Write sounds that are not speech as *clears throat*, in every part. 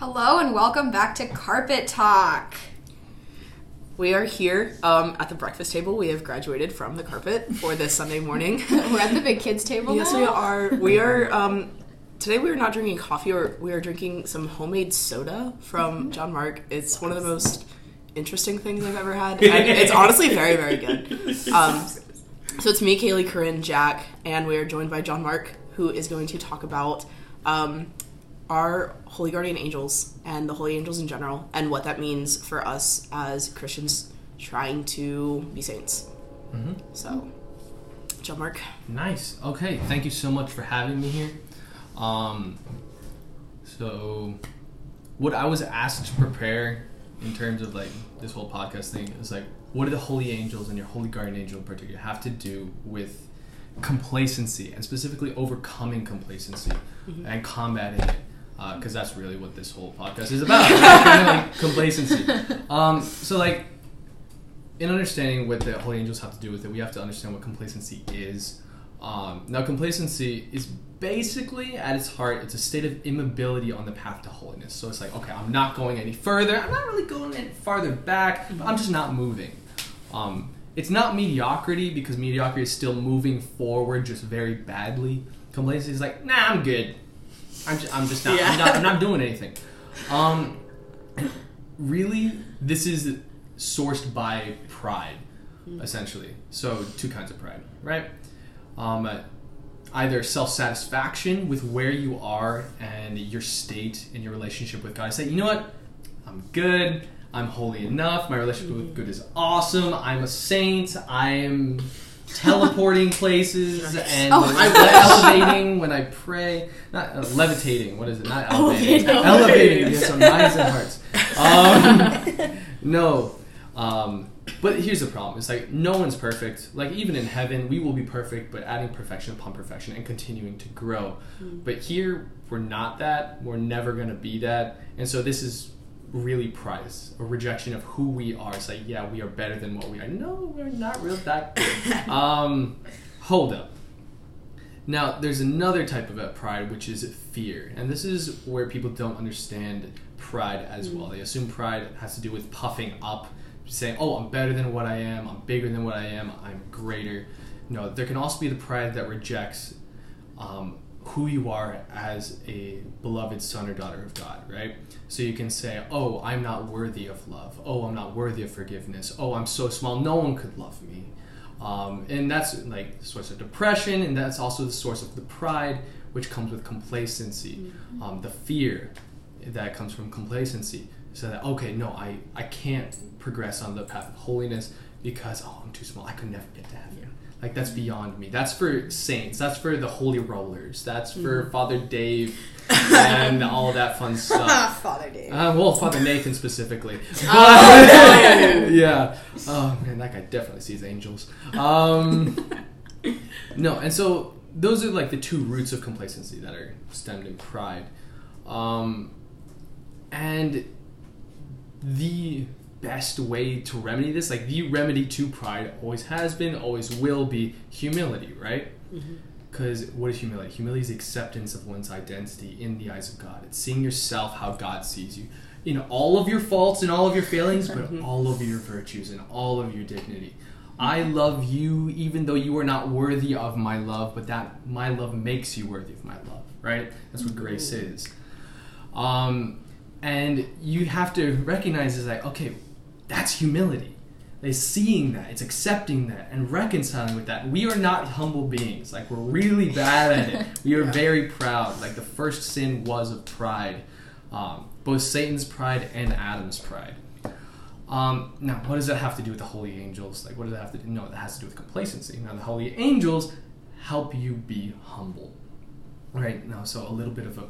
Hello and welcome back to Carpet Talk. We are here um, at the breakfast table. We have graduated from the carpet for this Sunday morning. *laughs* We're at the big kids table. yes, now. we are. We are. Um, today we are not drinking coffee, or we are drinking some homemade soda from John Mark. It's one of the most interesting things I've ever had, *laughs* and it's honestly very, very good. Um, so it's me, Kaylee, Corinne, Jack, and we are joined by John Mark, who is going to talk about um, our holy guardian angels and the holy angels in general, and what that means for us as Christians trying to be saints. So, John Mark. Nice. Okay. Thank you so much for having me here. Um, so, what I was asked to prepare in terms of like this whole podcast thing is like, what do the holy angels and your holy guardian angel in particular have to do with complacency and specifically overcoming complacency and combating it? Because that's really what this whole podcast is about. *laughs* kind of like complacency. Um, so, like, in understanding what the holy angels have to do with it, we have to understand what complacency is. Um, now, complacency is basically, at its heart, it's a state of immobility on the path to holiness. So it's like, okay, I'm not going any further. I'm not really going any farther back. I'm just not moving. Um, it's not mediocrity because mediocrity is still moving forward, just very badly. Complacency is like, nah, I'm good. I'm just, I'm just not, I'm not. I'm not *laughs* doing anything. Um, really, this is sourced by pride, essentially. So, two kinds of pride, right? Um, either self satisfaction with where you are and your state and your relationship with God. I say, you know what? I'm good. I'm holy enough. My relationship with God is awesome. I'm a saint. I am teleporting *laughs* places and Oh, elevating when I pray. Not uh, levitating. What is it? Not elevating. Elevating. elevating. Yes, so minds and *laughs* hearts. Um, no. Um, but here's the problem: it's like no one's perfect. Like even in heaven, we will be perfect, but adding perfection upon perfection and continuing to grow. But here, we're not that. We're never going to be that. And so this is really prize a rejection of who we are. It's like, yeah, we are better than what we are. No, we're not real that good. *laughs* um, hold up. Now, there's another type of pride, which is fear. And this is where people don't understand pride as well. They assume pride has to do with puffing up, saying, oh, I'm better than what I am, I'm bigger than what I am, I'm greater. No, there can also be the pride that rejects um, who you are as a beloved son or daughter of God, right? So you can say, oh, I'm not worthy of love. Oh, I'm not worthy of forgiveness. Oh, I'm so small, no one could love me. Um, and that's like the source of depression, and that's also the source of the pride, which comes with complacency, um, the fear that comes from complacency. So that okay, no, I I can't progress on the path of holiness because oh, I'm too small. I could never get to heaven. Like that's beyond me. That's for saints. That's for the holy rollers. That's for Father Dave *laughs* and all that fun *laughs* stuff. Father Dave. Uh, well, Father Nathan specifically. *laughs* Oh, yeah. Oh man, that guy definitely sees angels. Um, no, and so those are like the two roots of complacency that are stemmed in pride, um, and the best way to remedy this, like the remedy to pride, always has been, always will be humility, right? Mm-hmm. Because what is humility? Humility is acceptance of one's identity in the eyes of God. It's seeing yourself how God sees you. In all of your faults and all of your failings, but mm-hmm. all of your virtues and all of your dignity. I love you even though you are not worthy of my love, but that my love makes you worthy of my love, right? That's what grace mm-hmm. is. Um, and you have to recognize is like, okay, that's humility. It's seeing that, it's accepting that, and reconciling with that. We are not humble beings. Like we're really bad at it. *laughs* We are very proud. Like the first sin was of pride, um, both Satan's pride and Adam's pride. Um, now, what does that have to do with the holy angels? Like, what does that have to do? No, that has to do with complacency. Now, the holy angels help you be humble. All right. Now, so a little bit of a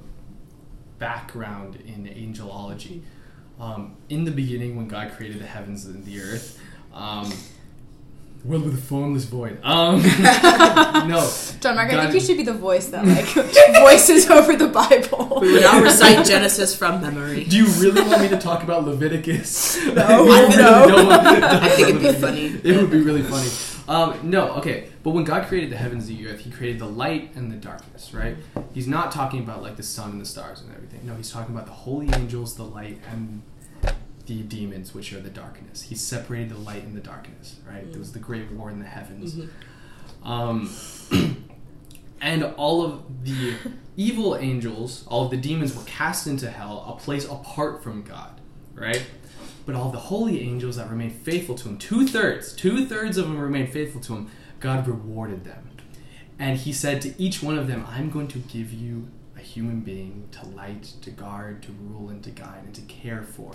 background in angelology. Um, in the beginning, when God created the heavens and the earth, um, world with a formless void. Um, *laughs* no, *laughs* John Mark, I God- think you should be the voice that like *laughs* voices over the Bible. We will now recite Genesis from memory. Do you really want me to talk about Leviticus? No. You really No. don't want to I think it'd be funny. It would be really funny. Um, no, okay. But when God created the heavens and the earth, He created the light and the darkness, right? He's not talking about like the sun and the stars and everything. No, He's talking about the holy angels, the light, and the demons, which are the darkness. He separated the light and the darkness, right? There was the great war in the heavens. Um, *clears throat* and all of the evil angels, all of the demons were cast into hell, a place apart from God, right? But all the holy angels that remained faithful to him, two thirds, two thirds of them remained faithful to him, God rewarded them. And he said to each one of them, I'm going to give you a human being to light, to guard, to rule, and to guide, and to care for.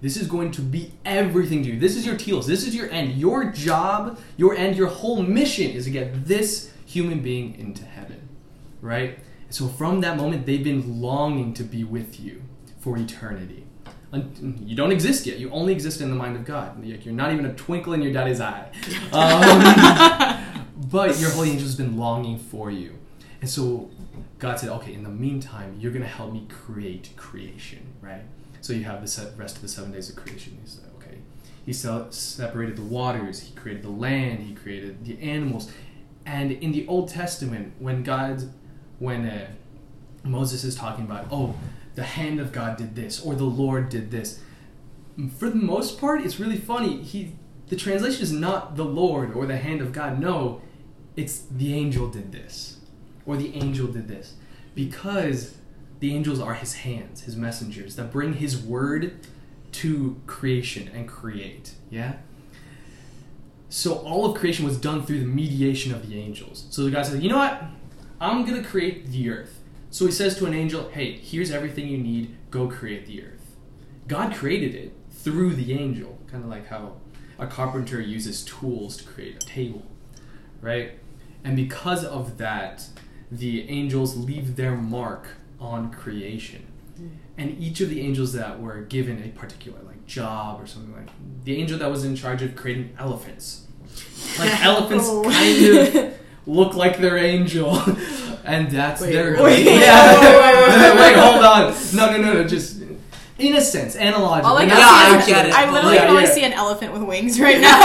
This is going to be everything to you. This is your telos. This is your end. Your job, your end, your whole mission is to get this human being into heaven. Right? So from that moment, they've been longing to be with you for eternity. You don't exist yet. You only exist in the mind of God. You're not even a twinkle in your daddy's eye. *laughs* Um, but your holy angel has been longing for you. And so God said, okay, in the meantime, you're going to help me create creation, right? So you have the rest of the seven days of creation. He said, okay. He separated the waters, he created the land, he created the animals. And in the Old Testament, when God, when uh, Moses is talking about, oh, the hand of God did this, or the Lord did this, for the most part, it's really funny. He, the translation is not the Lord or the hand of God. No, it's the angel did this, or the angel did this, because the angels are his hands, his messengers that bring his word to creation and create. Yeah. So all of creation was done through the mediation of the angels. So the God said, "You know what? I'm gonna create the earth." So he says to an angel, "Hey, here's everything you need. Go create the earth." God created it through the angel, kind of like how a carpenter uses tools to create a table, right? And because of that, the angels leave their mark on creation. Mm. And each of the angels that were given a particular like job or something like the angel that was in charge of creating elephants. Like *laughs* elephants Oh. kind of *laughs* look like their angel. *laughs* and that's Wait, their wait, yeah. wait, wait, wait, Wait, hold on. No, no, no, no. Just in a sense, analogically. All I can Yeah, see I get it. I literally Yeah, can only yeah. see an elephant with wings *laughs* right now.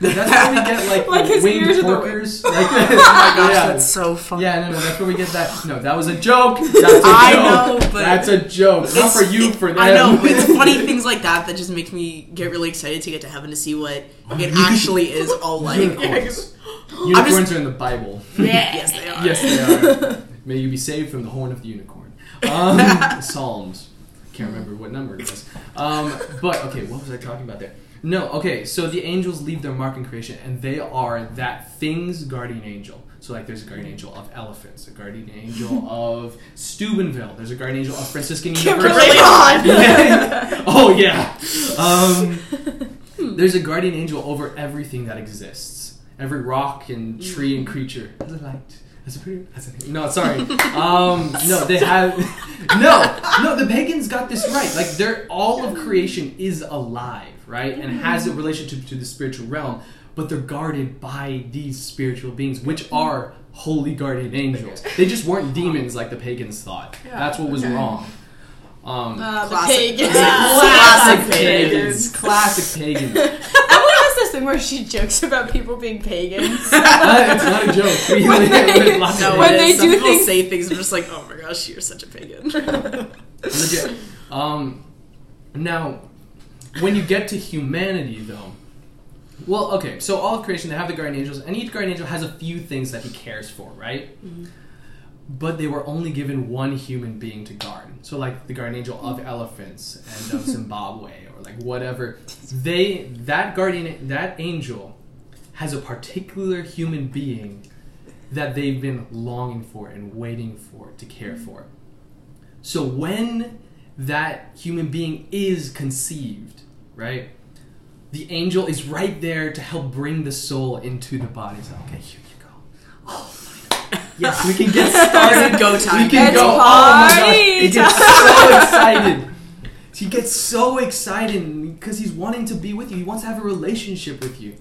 That's where we get like, *laughs* Like his winged ears are the porkers. *laughs* Like, oh my gosh, yeah. that's so funny. Yeah, no, no, that's where we get that. No, that was a joke. That's a I joke. know, but that's a joke. Not for you, for them. I know, but it's funny things like that that just make me get really excited to get to heaven to see what it actually is all like. Unicorns. I'm Unicorns just- are in the Bible. yes, they are. Yes, they are. May you be saved from the horn of the unicorn. Um, Psalms. Can't remember what number it was. Um, but okay, what was I talking about there? No, okay. So the angels leave their mark in creation, and they are that thing's guardian angel. So like, there's a guardian angel of elephants, a guardian angel *laughs* of Steubenville. There's a guardian angel of Franciscan Kimberly University. Hahn. *laughs* *laughs* oh yeah. Um, there's a guardian angel over everything that exists. Every rock and tree and creature has a light. Has a pretty. Has a, no, sorry. Um, no, they have. *laughs* No, no. The pagans got this right. Like, they're all of creation is alive, right, and has a relationship to the spiritual realm. But they're guarded by these spiritual beings, which are holy guardian angels. They just weren't demons like the pagans thought. That's what was okay. wrong. Um, Uh, the Classic. pagans. *laughs* classic pagans. pagans. Classic pagans. *laughs* Emily has this thing where she jokes about people being pagans. *laughs* It's not a joke. We *laughs* When they- with No, of When they is. Some do people things- say things, I'm just like, oh my gosh, you're such a pagan. *laughs* legit. Um, now, when you get to humanity, though, well, okay. So all of creation, they have the guardian angels, and each guardian angel has a few things that he cares for, right? But they were only given one human being to guard. So, like the guardian angel of elephants and of Zimbabwe, or like whatever. They that guardian that angel has a particular human being that they've been longing for and waiting for to care mm-hmm. for. So when that human being is conceived, right? The angel is right there to help bring the soul into the body. So, okay, here you go. Oh my God. Yes, we can get started. *laughs* Go time. We can It's go. Oh my gosh. party He gets so excited. He gets so excited because he's wanting to be with you. He wants to have a relationship with you.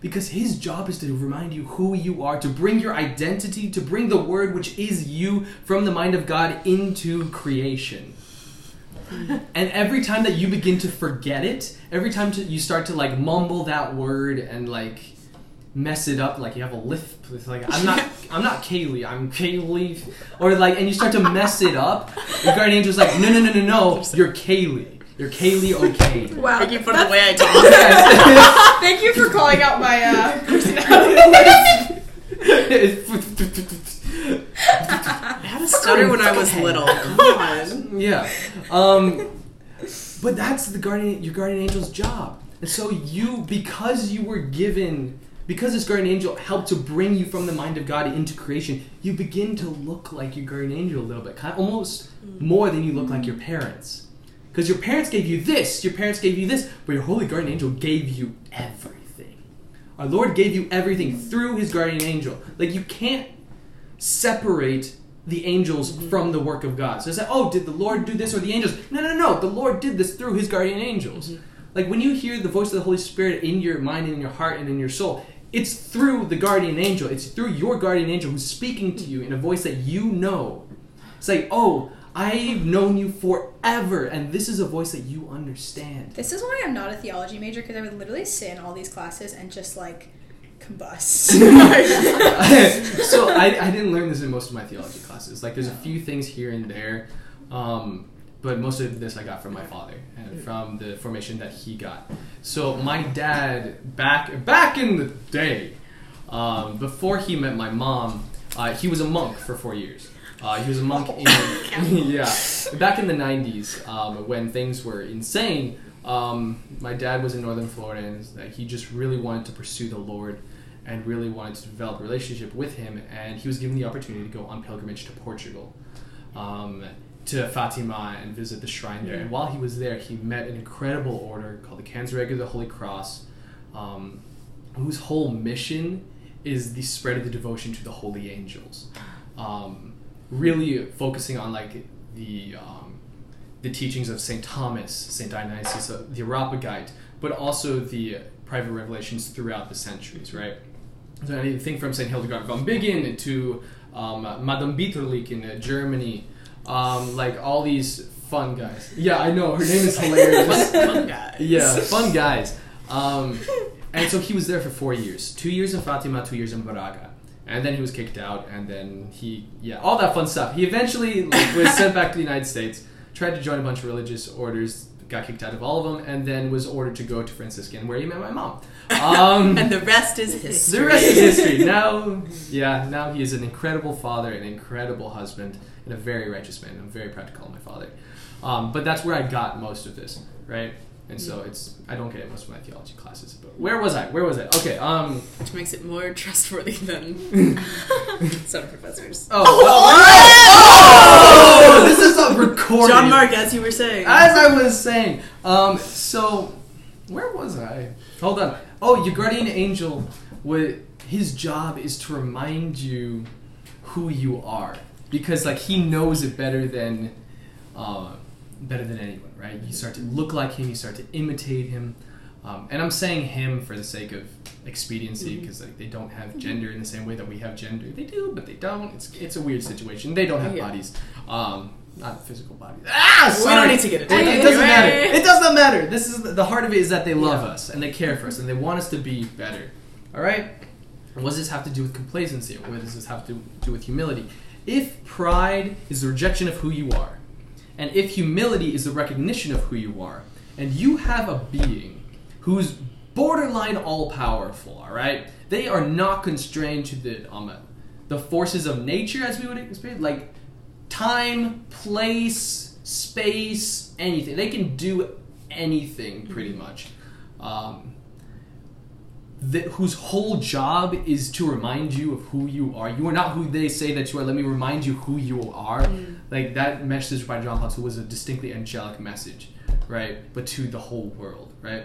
Because his job is to remind you who you are, to bring your identity, to bring the word which is you from the mind of God into creation. And every time that you begin to forget it, every time to, you start to like mumble that word and like mess it up like you have a lisp it's like i'm not *laughs* i'm not kaylee i'm kaylee or like and you start to mess it up the guardian angel's like no no no no no you're kaylee you're kaylee o'kane Wow. Thank you for the that's- way I talk. Yes. *laughs* Thank you for calling out my uh, *laughs* personality. I had a stutter when I was little. Come on. yeah. Um, but that's the guardian, your guardian angel's job. And so you, because you were given, because this guardian angel helped to bring you from the mind of God into creation, you begin to look like your guardian angel a little bit, kind of, almost mm. more than you look like your parents. Because your parents gave you this, your parents gave you this, but your holy guardian angel gave you everything. Our Lord gave you everything through His guardian angel. Like you can't separate the angels mm-hmm. from the work of God. So it's like, oh, did the Lord do this or the angels? No, no, no. The Lord did this through His guardian angels. Mm-hmm. Like when you hear the voice of the Holy Spirit in your mind and in your heart and in your soul, it's through the guardian angel. It's through your guardian angel who's speaking to you in a voice that you know. Say, like, oh, I've known you forever, and this is a voice that you understand. This is why I'm not a theology major because I would literally sit in all these classes and just like combust. *laughs* *laughs* so I, I didn't learn this in most of my theology classes. Like there's a few things here and there, um, but most of this I got from my father and from the formation that he got. So my dad back back in the day, um, before he met my mom, uh, he was a monk for four years. Uh, he was a monk in *laughs* *laughs* yeah back in the '90s um, when things were insane. Um, my dad was in northern Florida, and he just really wanted to pursue the Lord and really wanted to develop a relationship with him. And he was given the opportunity to go on pilgrimage to Portugal, um, to Fatima, and visit the shrine there. And while he was there, he met an incredible order called the Canons Regular of the Holy Cross, um, whose whole mission is the spread of the devotion to the holy angels. Um, really focusing on like the um, the teachings of Saint Thomas, Saint Dionysius, uh, the Areopagite, but also the private revelations throughout the centuries, right? So anything from Saint Hildegard von Bingen to um, Madame Bitterlich in uh, Germany, um, like all these fun guys. Yeah, I know her name is hilarious. *laughs* Fun, fun guy. Yeah, fun guys. Um, and so he was there for four years. Two years in Fatima, two years in Braga. And then he was kicked out, and then he, yeah, all that fun stuff. He eventually like, was sent back to the United States, tried to join a bunch of religious orders, got kicked out of all of them, and then was ordered to go to Franciscan, where he met my mom. *laughs* Um, And the rest is history. the rest is history. *laughs* Now, yeah, now he is an incredible father, an incredible husband, and a very righteous man. I'm very proud to call him my father. Um, but that's where I got most of this, right? And so it's I don't get it most of my theology classes. But where was I? Where was I? Okay. Um. Which makes it more trustworthy than *laughs* some professors. Oh. oh, *laughs* this is a *laughs* recording. John Mark, as you were saying. As I was saying, um, so where was I? Hold on. Oh, your guardian angel. Would his job is to remind you who you are because like he knows it better than uh, better than anyone, right? You start to look like him. You start to imitate him. Um, and I'm saying him for the sake of expediency because like they don't have gender in the same way that we have gender. They do, but they don't. It's it's a weird situation. They don't have Yeah. bodies, um, not physical bodies. Ah, We don't need to get into It, it. it doesn't matter. It does not matter. This is the heart of it is that they love Yeah. us and they care for us and they want us to be better. All right. And what does this have to do with complacency? What does this have to do with humility? If pride is the rejection of who you are, and if humility is the recognition of who you are, and you have a being who's borderline all powerful, all right, they are not constrained to the um, the forces of nature as we would experience, like time, place, space, anything. They can do anything pretty much. Um, that whose whole job is to remind you of who you are. You are not who they say that you are. Let me remind you who you are. Like that message by John Potts was a distinctly angelic message, right? But to the whole world, right?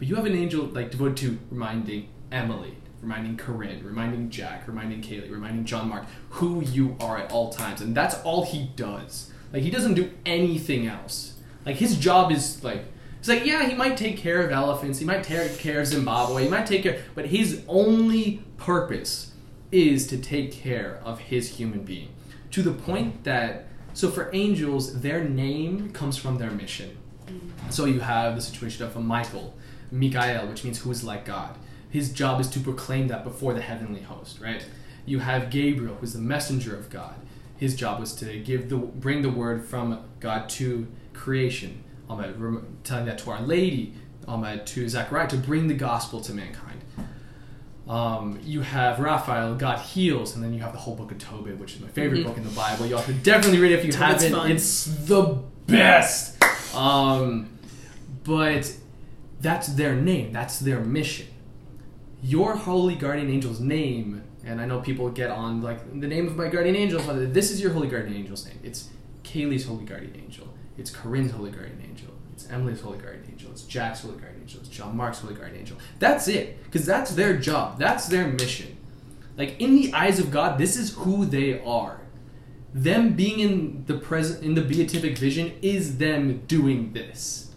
But you have an angel like devoted to reminding Emily, reminding Corinne, reminding Jack, reminding Kaylee, reminding John Mark who you are at all times, and that's all he does. Like he doesn't do anything else. Like his job is like it's like yeah, he might take care of elephants, he might take care of Zimbabwe, he might take care, but his only purpose is to take care of his human being to the point that so for angels, their name comes from their mission. Mm. So you have the situation of a Michael, Mikael, which means who is like God. his job is to proclaim that before the heavenly host, right? You have Gabriel, who's the messenger of God. His job was to give the bring the word from God to creation. Um, telling that to Our Lady, um, to Zechariah, to bring the gospel to mankind. Um, you have Raphael, God heals, and then you have the whole book of Tobit, which is my favorite Mhm. book in the Bible. You all should definitely read it if you Tobit's haven't. fun. It's the best. Um, but that's their name. That's their mission. Your holy guardian angel's name, and I know people get on like the name of my guardian angel. This is your holy guardian angel's name. It's Kaylee's holy guardian angel. It's Corinne's holy guardian angel. It's Emily's holy guardian angel. It's Jack's holy guardian angel. It's John Mark's holy guardian angel. That's it, because that's their job. That's their mission. Like in the eyes of God, this is who they are. Them being in the present in the beatific vision is them doing this.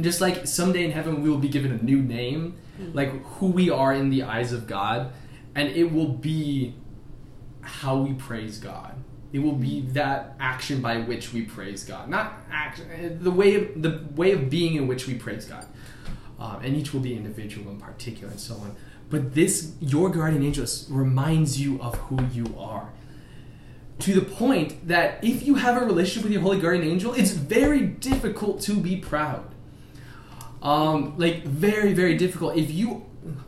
Just like someday in heaven we will be given a new name, like who we are in the eyes of God, and it will be how we praise God. It will be that action by which we praise God, not action, the way of, the way of being in which we praise God. Um, and each will be individual in particular, and so on. But this, your guardian angel, reminds you of who you are. To the point that if you have a relationship with your holy guardian angel, it's very difficult to be proud. Um, like very, very difficult. If you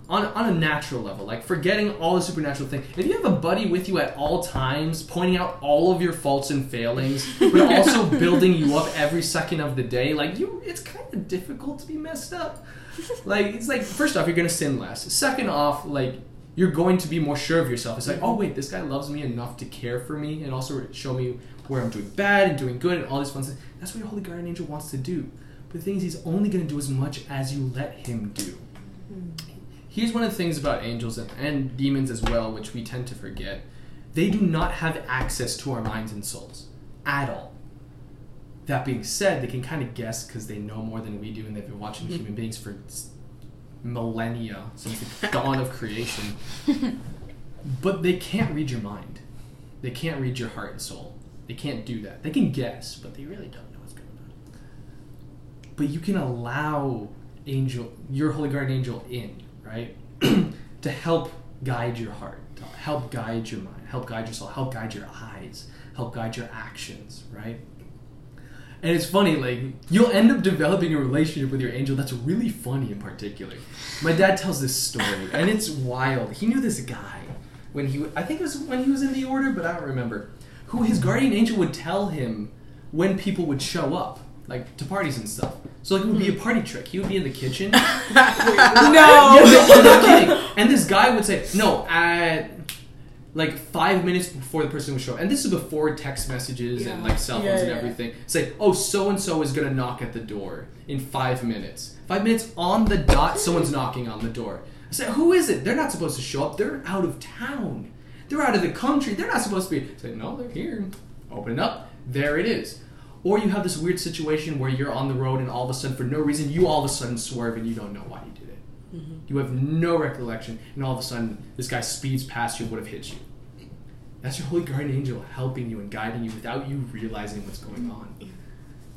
on on a natural level, like forgetting all the supernatural thing, if you have a buddy with you at all times, pointing out all of your faults and failings, *laughs* but also building you up every second of the day, like you, it's kind of difficult to be messed up. Like it's like first off, you're gonna sin less. Second off, like you're going to be more sure of yourself. It's like, oh wait, this guy loves me enough to care for me and also show me where I'm doing bad and doing good and all these fun things. That's what your holy guardian angel wants to do. But the thing is, he's only going to do as much as you let him do. Hmm. Here's one of the things about angels and, and demons as well, which we tend to forget. They do not have access to our minds and souls at all. That being said, they can kind of guess because they know more than we do, and they've been watching hmm. human beings for millennia since the *laughs* dawn of creation. But they can't read your mind. They can't read your heart and soul. They can't do that. They can guess, but they really don't know what's going on. But you can allow angel, your holy guardian angel, in, right, *clears throat* to help guide your heart, to help guide your mind, help guide your soul, help guide your eyes, help guide your actions, right? And it's funny, like you'll end up developing a relationship with your angel that's really funny in particular. My dad tells this story, and it's wild. He knew this guy when he, I think it was when he was in the order, but I don't remember. Who his guardian angel would tell him when people would show up, like to parties and stuff. So like it would be a hmm. party trick. He would be in the kitchen. *laughs* no. Yeah, *laughs* no, I'm not kidding. And this guy would say, no, at like five minutes before the person would show up. And this is before text messages and Yeah. like cell phones Yeah, and yeah. everything. Say, oh, so and so is gonna knock at the door in five minutes. Five minutes on the dot, someone's knocking on the door. I say, who is it? They're not supposed to show up. They're out of town. They're out of the country. They're not supposed to be. Say, no, they're here. Open it up. There it is. Or you have this weird situation where you're on the road and all of a sudden, for no reason, you all of a sudden swerve and you don't know why you did it. Mm-hmm. You have no recollection, and all of a sudden, this guy speeds past you and would have hit you. That's your holy guardian angel helping you and guiding you without you realizing what's going on.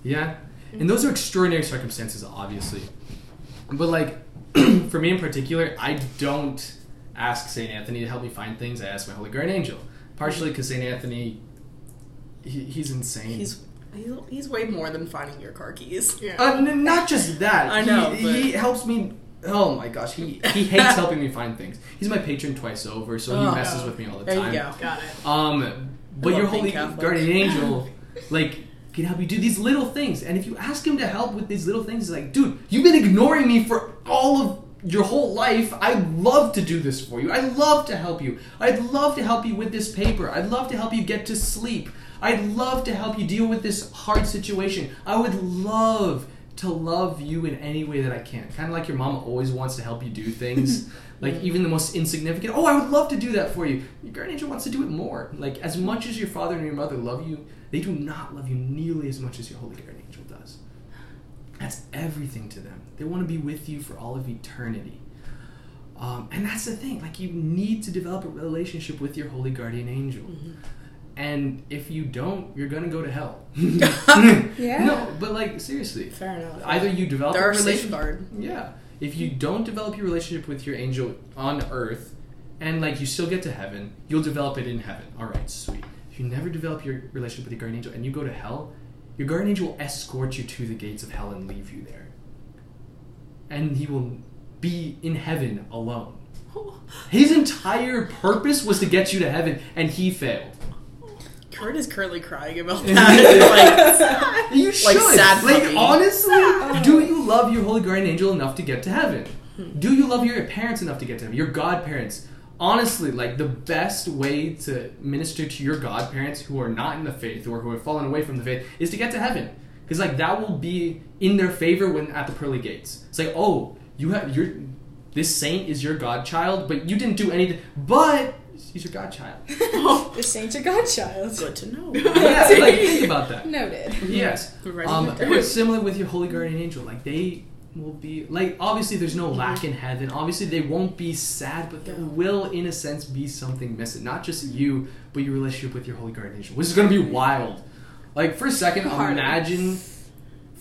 Yeah? Mm-hmm. And those are extraordinary circumstances, obviously. But, like, *clears throat* for me in particular, I don't ask St. Anthony to help me find things. I ask my holy guardian angel. Partially mm-hmm. because St. Anthony, he, he's insane. He's, he's he's way more than finding your car keys. Yeah. Uh, n- not just that. *laughs* I know, He, but- he helps me. Oh my gosh, he he hates helping me find things. He's my patron twice over, so he Oh. messes with me all the there time. you go. Got it. Um, but your holy Catholic. guardian *laughs* angel, like, can help you do these little things. And if you ask him to help with these little things, he's like, dude, you've been ignoring me for all of your whole life. I'd love to do this for you. I'd love to help you. I'd love to help you with this paper. I'd love to help you get to sleep. I'd love to help you deal with this hard situation. I would love to love you in any way that I can. Kind of like your mom always wants to help you do things, *laughs* like even the most insignificant. Oh, I would love to do that for you. Your guardian angel wants to do it more. Like as much as your father and your mother love you, they do not love you nearly as much as your holy guardian angel does. That's everything to them. They want to be with you for all of eternity. Um, and that's the thing. Like you need to develop a relationship with your holy guardian angel. And if you don't, you're gonna go to hell. *laughs* *laughs* Yeah. No, but like seriously, Fair enough. either you develop There a relationship. Yeah, if you don't develop your relationship with your angel on earth and like you still get to heaven you'll develop it in heaven all right sweet if you never develop your relationship with your guardian angel and you go to hell your guardian angel will escort you to the gates of hell and leave you there and he will be in heaven alone *laughs* his entire purpose was to get you to heaven and he failed Kurt is currently crying about that. *laughs* *laughs* You Like should. sad Like puppy. honestly, do you love your holy guardian angel enough to get to heaven? Hmm. Do you love your parents enough to get to heaven? Your godparents. Honestly, like the best way to minister to your godparents who are not in the faith or who have fallen away from the faith is to get to heaven. Because like that will be in their favor when at the pearly gates. It's like, oh, you have your this saint is your godchild, but you didn't do anything. But he's your godchild. *laughs* The saint's your godchild. Good to know. *laughs* yeah, like think about that. Noted. Yes. Right. Um, but similar with your holy guardian angel, like they will be like obviously there's no lack in heaven. Obviously they won't be sad, but there will in a sense be something missing. Not just you, but your relationship with your holy guardian angel, which is gonna be wild. Like for a second, Hard. imagine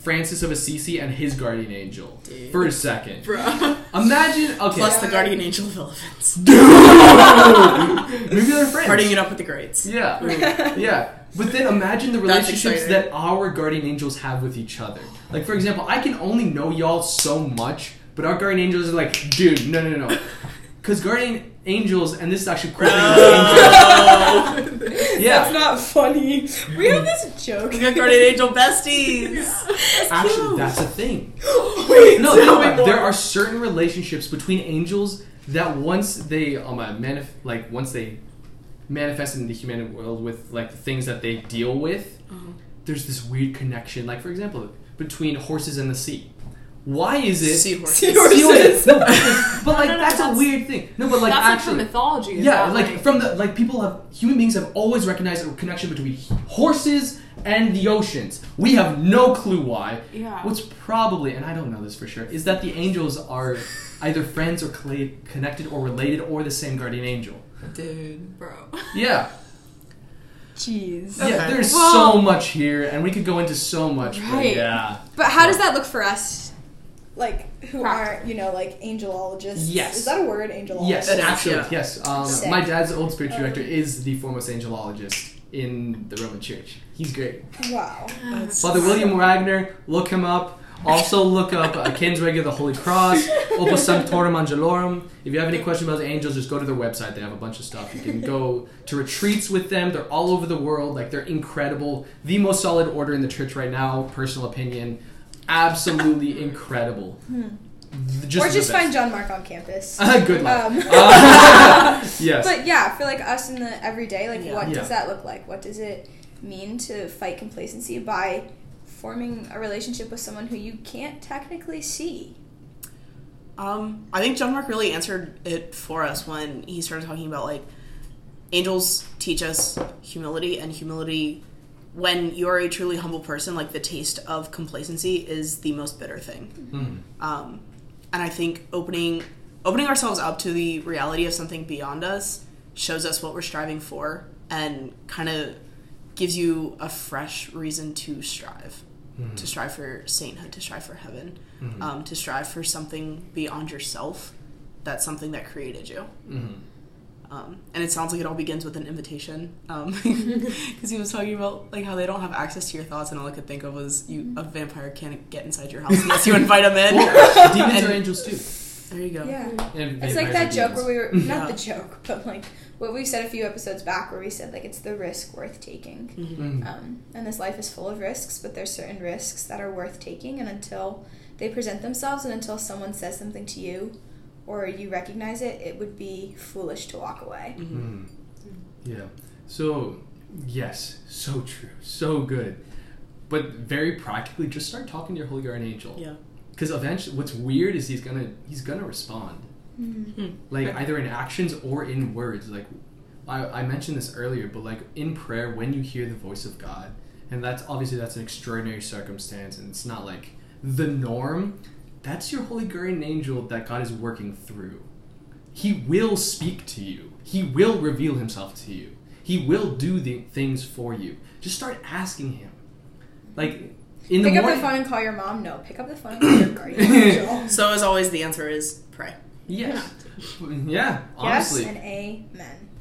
Francis of Assisi and his guardian angel. Dude. For a second. Bruh. Imagine okay. Plus the guardian angel of elephants. *laughs* Dude! Maybe they're friends. Partying it up with the greats. Yeah, *laughs* yeah. But then imagine the relationships that our guardian angels have with each other. Like for example, I can only know y'all so much, but our guardian angels are like, dude, no, no, no, because guardian angels, and this is actually quoting Oh. angels. *laughs* That's not funny. We have this joke. We got guardian angel besties. *laughs* actually, that's a thing. *gasps* Wait, No, tell think me about it. more. there are certain relationships between angels that once they um uh, manif- like once they manifest in the human world with like the things that they deal with, Uh-huh. there's this weird connection. Like for example, between horses and the sea. Why is it Seahorses. Seahorses. *laughs* No, *laughs* but like no, no, that's, a weird thing. No, but like That's actually, like from mythology. is yeah, that, like from the like people have human beings have always recognized a connection between horses and the oceans. We have no clue why. Yeah. What's probably, and I don't know this for sure, is that the angels are either friends or cla- connected or related or the same guardian angel. Dude. bro. Yeah, Jeez. yeah. Okay. There's Well- so much here, and we could go into so much. But Right. yeah. But how does that look for us? Like who Practical. aren't you know like angelologists? Yes. Is that a word? Angelologist. Yes, It is, actually, yeah. yes. Um, my dad's old spiritual director Um, is the foremost angelologist in the Roman Church. He's great. Wow. That's Father William Wagner, look him up. Also look up uh, Canons Regular of the Holy Cross, *laughs* Opus Sanctorum Angelorum. If you have any questions about the angels, just go to their website. They have a bunch of stuff. You can go to retreats with them. They're all over the world. Like they're incredible. The most solid order in the church right now. Personal opinion, absolutely *laughs* incredible. Just or just find John Mark on campus. *laughs* Good luck. Um, Uh, *laughs* yes. But yeah, for like us in the everyday, like Yeah. what Yeah. does that look like? What does it mean to fight complacency by forming a relationship with someone who you can't technically see? Um, I think John Mark really answered it for us when he started talking about like angels teach us humility and humility when you're a truly humble person like the taste of complacency is the most bitter thing Mhm. um, and i think opening opening ourselves up to the reality of something beyond us shows us what we're striving for and kind of gives you a fresh reason to strive Mhm. to strive for sainthood to strive for heaven Mhm. um, to strive for something beyond yourself that's something that created you Mhm. Um, and it sounds like it all begins with an invitation *laughs* because he was talking about like how they don't have access to your thoughts and all i could think of was you a vampire can't get inside your house unless you invite him in Well, *laughs* demons And- are angels too. there you go Yeah. And It's like that joke demons. where we were *laughs* not Yeah. the joke, but like what we said a few episodes back where we said like it's the risk worth taking. Mhm. Um, and this life is full of risks, but there's certain risks that are worth taking, and until they present themselves, and until someone says something to you, or you recognize it, it would be foolish to walk away. Mhm. Mm. Yeah. So, yes, so true, so good. But very practically, just start talking to your holy guardian angel. yeah Because eventually, what's weird is he's gonna he's gonna respond, like either in actions or in words. Like I, I mentioned this earlier, but like in prayer, when you hear the voice of God, and that's obviously that's an extraordinary circumstance, and it's not like the norm. That's your holy guardian angel that God is working through. He will speak to you. He will reveal himself to you. He will do the things for you. Just start asking him. Like in the Pick up the phone and call your mom. No, pick up the phone and *coughs* call your guardian angel. So as always, the answer is pray. Yes. Yeah. Honestly. Yes and amen.